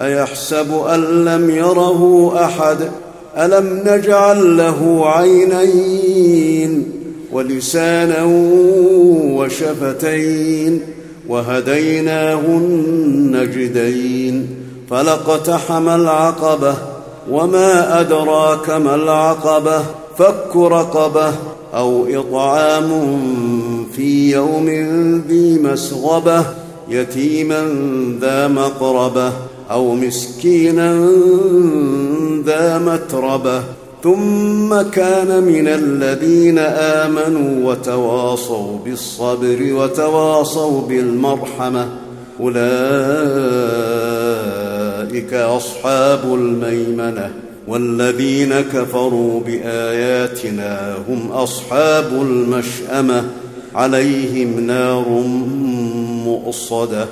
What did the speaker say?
أيحسب أن لم يره أحد؟ ألم نجعل له عينين ولسانا وشفتين وهديناه النجدين فلاقتحم العقبة وما أدراك ما العقبة؟ فك رقبة أو إطعام في يوم ذي مسغبة يتيما ذا مقربة. أو مسكينا ذا متربة ثم كان من الذين آمنوا وتواصوا بالصبر وتواصوا بالمرحمة أولئك أصحاب الميمنة والذين كفروا بآياتنا هم أصحاب المشأمة عليهم نار مؤصدة